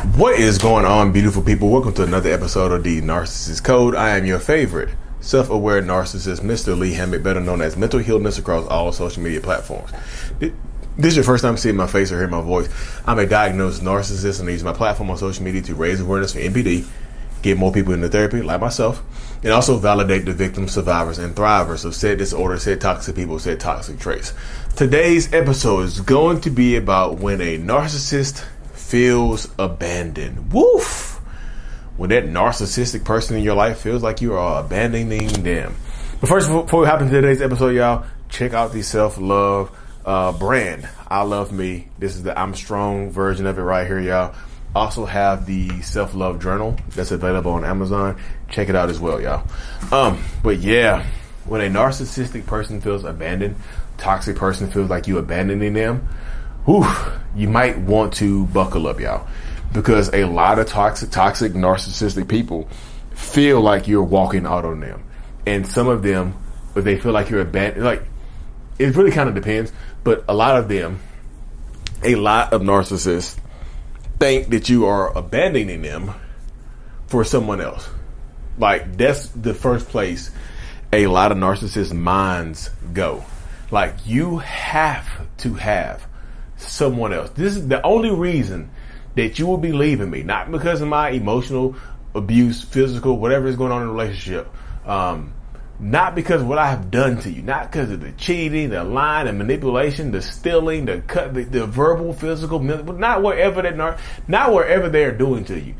What is going on, beautiful people? Welcome to another episode of the Narcissist Code. I am your favorite self aware narcissist, Mr. Lee Hammock, better known as Mental Healness across all social media platforms. This is your first time seeing my face or hearing my voice. I'm a diagnosed narcissist and I use my platform on social media to raise awareness for NPD, get more people into therapy, like myself, and also validate the victims, survivors, and thrivers of said disorder, said toxic people, said toxic traits. Today's episode is going to be about when a narcissist feels abandoned. Woof! When that narcissistic person in your life feels like you are abandoning them. But first, before we hop into today's episode, y'all, check out the self love uh, brand. I love me. This is the I'm strong version of it right here, y'all. Also have the self love journal that's available on Amazon. Check it out as well, y'all. Um, but yeah, when a narcissistic person feels abandoned, toxic person feels like you abandoning them, whew, you might want to buckle up, y'all, because a lot of toxic, toxic, narcissistic people feel like you're walking out on them, and some of them, they feel like you're abandoned. Like it really kind of depends, but a lot of them, a lot of narcissists think that you are abandoning them for someone else. Like that's the first place a lot of narcissist minds go. Like you have to have someone else. This is the only reason that you will be leaving me, not because of my emotional abuse, physical, whatever is going on in the relationship. Um, not because of what I have done to you, not because of the cheating, the lying, the manipulation, the stealing, the cut, the, the verbal, physical, not wherever they are, not wherever they are doing to you.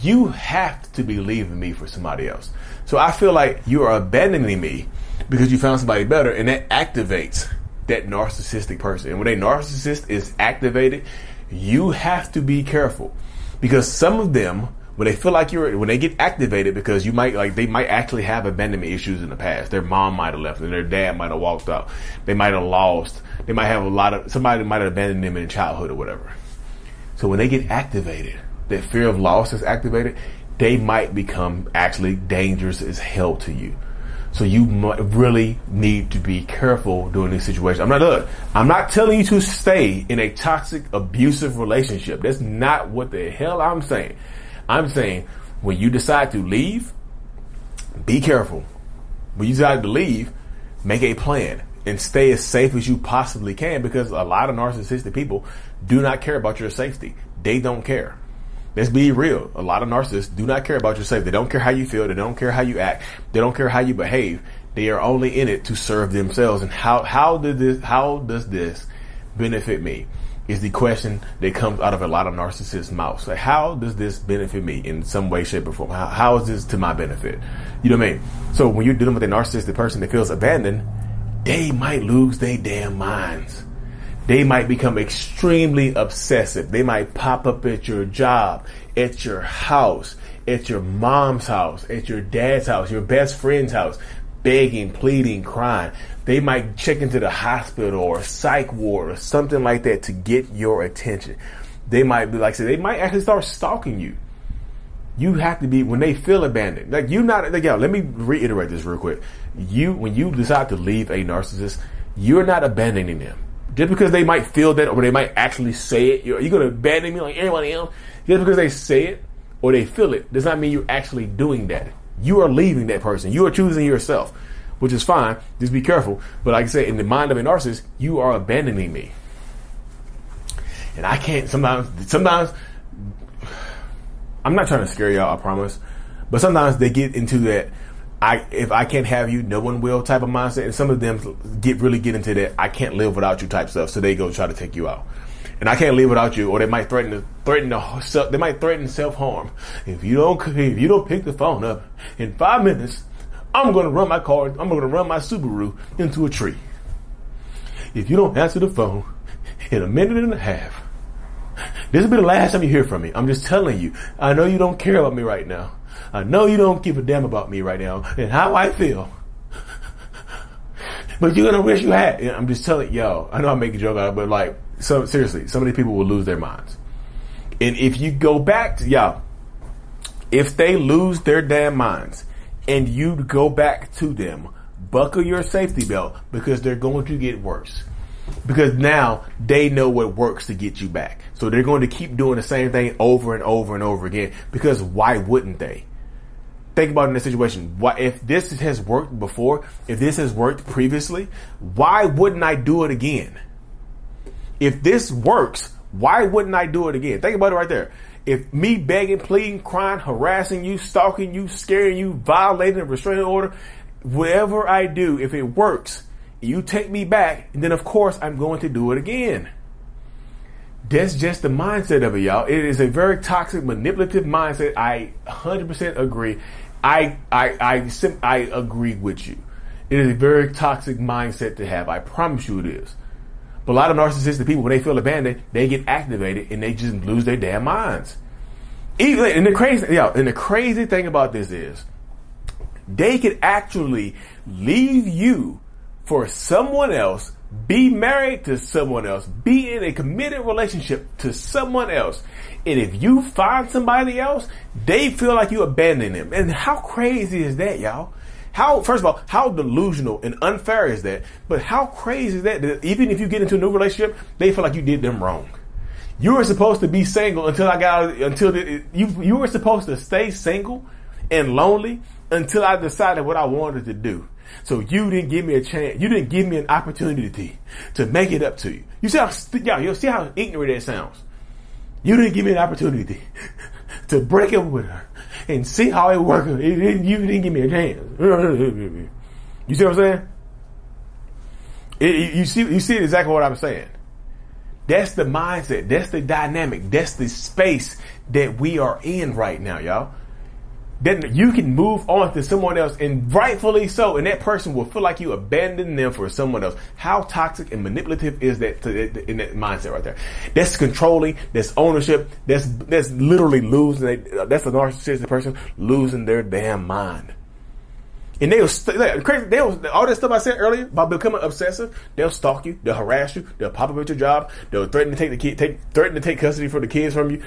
You have to be leaving me for somebody else. So I feel like you are abandoning me because you found somebody better, and that activates that narcissistic person. And when a narcissist is activated, you have to be careful because some of them, when they feel like you're, when they get activated, because you might like they might actually have abandonment issues in the past. Their mom might have left, and their dad might have walked out. They might have lost. They might have a lot of somebody might have abandoned them in childhood or whatever. So when they get activated, that fear of loss is activated. They might become actually dangerous as hell to you. So you really need to be careful during these situations. I'm not look, I'm not telling you to stay in a toxic, abusive relationship. That's not what the hell I'm saying. I'm saying when you decide to leave, be careful. When you decide to leave, make a plan and stay as safe as you possibly can because a lot of narcissistic people do not care about your safety. They don't care. Let's be real. A lot of narcissists do not care about your safety. They don't care how you feel. They don't care how you act. They don't care how you behave. They are only in it to serve themselves. And how, how did this, how does this benefit me? Is the question that comes out of a lot of narcissists' mouths. Like, how does this benefit me in some way, shape, or form? How, how is this to my benefit? You know what I mean? So when you're dealing with a narcissistic person that feels abandoned, they might lose their damn minds they might become extremely obsessive. They might pop up at your job, at your house, at your mom's house, at your dad's house, your best friend's house, begging, pleading, crying. They might check into the hospital or psych ward or something like that to get your attention. They might be like I said, they might actually start stalking you. You have to be when they feel abandoned. Like you not like yo, let me reiterate this real quick. You when you decide to leave a narcissist, you're not abandoning them just because they might feel that or they might actually say it, you're, you're going to abandon me like everybody else. Just because they say it or they feel it does not mean you're actually doing that. You are leaving that person. You are choosing yourself, which is fine. Just be careful. But like I said, in the mind of a narcissist, you are abandoning me. And I can't sometimes, sometimes, I'm not trying to scare y'all, I promise. But sometimes they get into that I if I can't have you, no one will type of mindset. And some of them get really get into that I can't live without you type stuff. So they go try to take you out. And I can't live without you, or they might threaten to threaten to they might threaten self harm. If you don't if you don't pick the phone up in five minutes, I'm to run my car. I'm to run my Subaru into a tree. If you don't answer the phone in a minute and a half, this will be the last time you hear from me. I'm just telling you. I know you don't care about me right now. I know you don't give a damn about me right now and how I feel. But you're gonna wish you had. I'm just telling yo. I know I make a joke out of it, but like, so seriously, so many people will lose their minds. And if you go back to y'all, if they lose their damn minds, and you go back to them, buckle your safety belt because they're going to get worse. Because now they know what works to get you back. So they're going to keep doing the same thing over and over and over again because why wouldn't they? Think about in this situation. Why, if this has worked before, if this has worked previously, why wouldn't I do it again? If this works, why wouldn't I do it again? Think about it right there. If me begging, pleading, crying, harassing you, stalking you, scaring you, violating a restraining order, whatever I do, if it works, you take me back, then of course I'm going to do it again. That's just the mindset of it, y'all. It is a very toxic, manipulative mindset. I 100% agree. I, I, I, I agree with you. It is a very toxic mindset to have. I promise you it is. But a lot of narcissistic people, when they feel abandoned, they get activated and they just lose their damn minds. Even and the crazy, yeah, and the crazy thing about this is, they could actually leave you for someone else, be married to someone else, be in a committed relationship to someone else. And if you find somebody else, they feel like you abandoned them. And how crazy is that, y'all? How, first of all, how delusional and unfair is that? But how crazy is that, that even if you get into a new relationship, they feel like you did them wrong. You were supposed to be single until I got, until the, you, you were supposed to stay single and lonely until I decided what I wanted to do. So you didn't give me a chance. You didn't give me an opportunity to make it up to you. You see how, yeah, you see how ignorant that sounds. You didn't give me an opportunity to break up with her and see how it worked. You didn't give me a chance. You see what I'm saying? It, you see, you see exactly what I'm saying. That's the mindset. That's the dynamic. That's the space that we are in right now, y'all then you can move on to someone else and rightfully so and that person will feel like you abandoned them for someone else how toxic and manipulative is that to, in that mindset right there that's controlling that's ownership that's that's literally losing that's a narcissistic person losing their damn mind and they'll st- crazy. They'll all that stuff I said earlier about becoming obsessive. They'll stalk you. They'll harass you. They'll pop up at your job. They'll threaten to take the kid, take threaten to take custody for the kids from you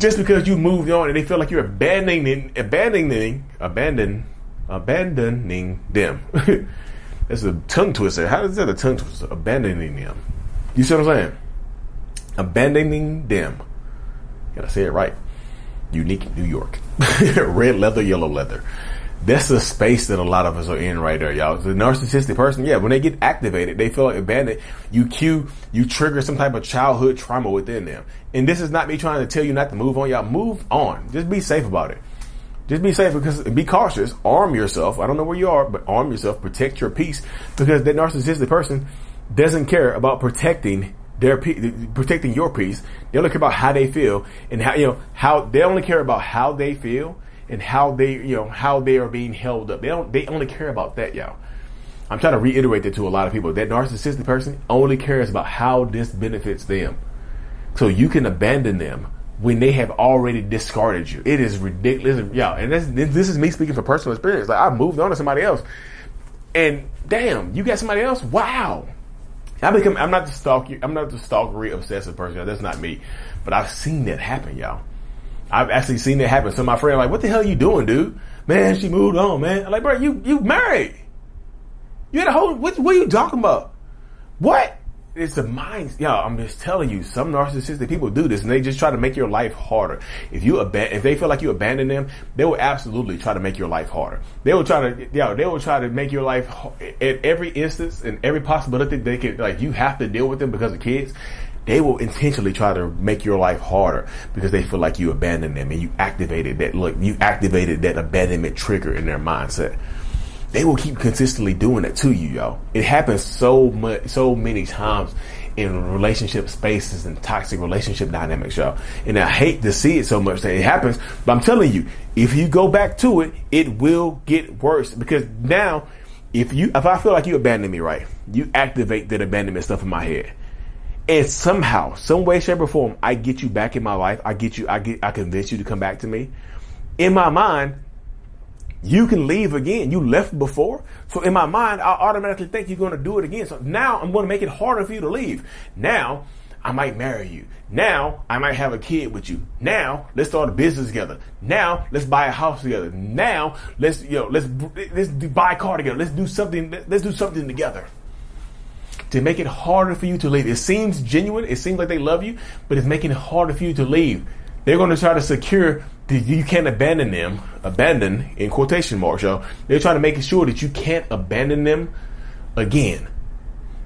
just because you moved on and they feel like you're abandoning, abandoning, abandon, abandoning them. That's a tongue twister. How is that a tongue twister? Abandoning them. You see what I'm saying? Abandoning them. Gotta say it right. Unique New York. Red leather, yellow leather that's the space that a lot of us are in right there, y'all. The narcissistic person, yeah, when they get activated, they feel like abandoned. You cue, you trigger some type of childhood trauma within them. And this is not me trying to tell you not to move on, y'all. Move on. Just be safe about it. Just be safe because be cautious. Arm yourself. I don't know where you are, but arm yourself. Protect your peace because that narcissistic person doesn't care about protecting their protecting your peace. They only care about how they feel and how you know how they only care about how they feel and how they, you know, how they are being held up. They don't, they only care about that, y'all. I'm trying to reiterate that to a lot of people. That narcissistic person only cares about how this benefits them. So you can abandon them when they have already discarded you. It is ridiculous. y'all. and this, this is me speaking from personal experience. Like I've moved on to somebody else, and damn, you got somebody else. Wow. I become. I'm not the stalker. I'm not the stalkery obsessive person. Y'all. That's not me. But I've seen that happen, y'all. I've actually seen it happen. So my friend like, what the hell are you doing, dude? Man, she moved on, man. I'm like, bro, you you married. You had a whole what what are you talking about? What? It's a mind, yo. I'm just telling you, some narcissistic people do this, and they just try to make your life harder. If you aban- if they feel like you abandon them, they will absolutely try to make your life harder. They will try to, yo, they will try to make your life at every instance and every possibility they can. Like you have to deal with them because of kids they will intentionally try to make your life harder because they feel like you abandoned them and you activated that look you activated that abandonment trigger in their mindset. They will keep consistently doing that to you yo it happens so much so many times in relationship spaces and toxic relationship dynamics y'all. And i hate to see it so much that it happens but i'm telling you if you go back to it it will get worse because now if you if i feel like you abandoned me right you activate that abandonment stuff in my head and somehow, some way, shape, or form, I get you back in my life. I get you, I get, I convince you to come back to me. In my mind, you can leave again. You left before. So in my mind, I automatically think you're going to do it again. So now I'm going to make it harder for you to leave. Now, I might marry you. Now, I might have a kid with you. Now, let's start a business together. Now, let's buy a house together. Now, let's, you know, let's, let's buy a car together. Let's do something, let's do something together. To make it harder for you to leave. It seems genuine. It seems like they love you, but it's making it harder for you to leave. They're going to try to secure that you can't abandon them. Abandon in quotation marks, y'all. They're trying to make sure that you can't abandon them again.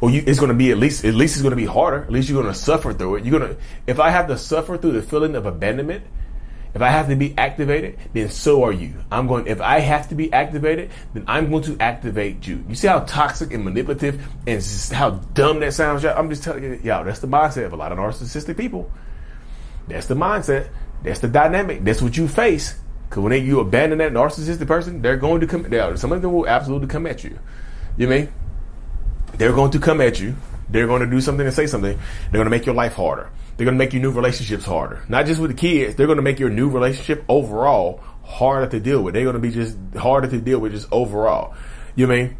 Or you, it's going to be at least at least it's going to be harder. At least you're going to suffer through it. You're going to if I have to suffer through the feeling of abandonment, if I have to be activated, then so are you. I'm going, if I have to be activated, then I'm going to activate you. You see how toxic and manipulative and how dumb that sounds, y'all? I'm just telling you, y'all, that's the mindset of a lot of narcissistic people. That's the mindset. That's the dynamic. That's what you face. Because when they, you abandon that narcissistic person, they're going to come, some of them will absolutely come at you. You mean? They're going to come at you. They're going to do something and say something. They're going to make your life harder. They're going to make your new relationships harder. Not just with the kids. They're going to make your new relationship overall harder to deal with. They're going to be just harder to deal with just overall. You know I mean?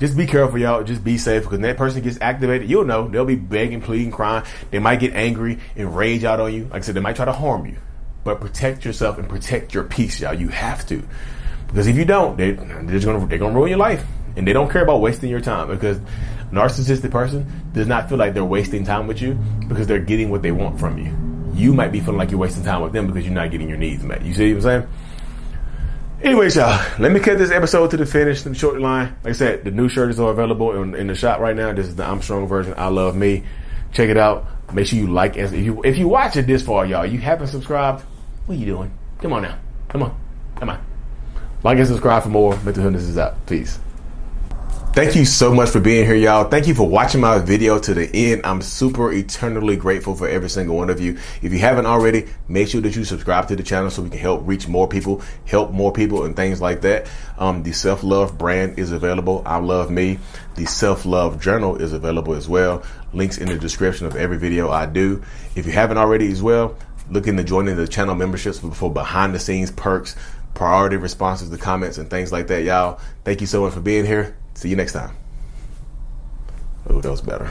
Just be careful, y'all. Just be safe because when that person gets activated, you'll know they'll be begging, pleading, crying. They might get angry and rage out on you. Like I said, they might try to harm you, but protect yourself and protect your peace, y'all. You have to, because if you don't, they, they're just gonna they're gonna ruin your life, and they don't care about wasting your time because narcissistic person does not feel like they're wasting time with you because they're getting what they want from you. You might be feeling like you're wasting time with them because you're not getting your needs met. You see what I'm saying? Anyways, y'all, let me cut this episode to the finish, the short line. Like I said, the new shirt is available in, in the shop right now. This is the I'm Strong version. I love me. Check it out. Make sure you like it. If you if you watch it this far, y'all, you haven't subscribed. What are you doing? Come on now. Come on. Come on. Like and subscribe for more. Mental Healness is out. Peace. Thank you so much for being here, y'all. Thank you for watching my video to the end. I'm super eternally grateful for every single one of you. If you haven't already, make sure that you subscribe to the channel so we can help reach more people, help more people, and things like that. Um, the self love brand is available. I love me. The self love journal is available as well. Links in the description of every video I do. If you haven't already as well, look into joining the channel memberships for behind the scenes perks, priority responses to comments, and things like that, y'all. Thank you so much for being here. See you next time. Oh, that was better.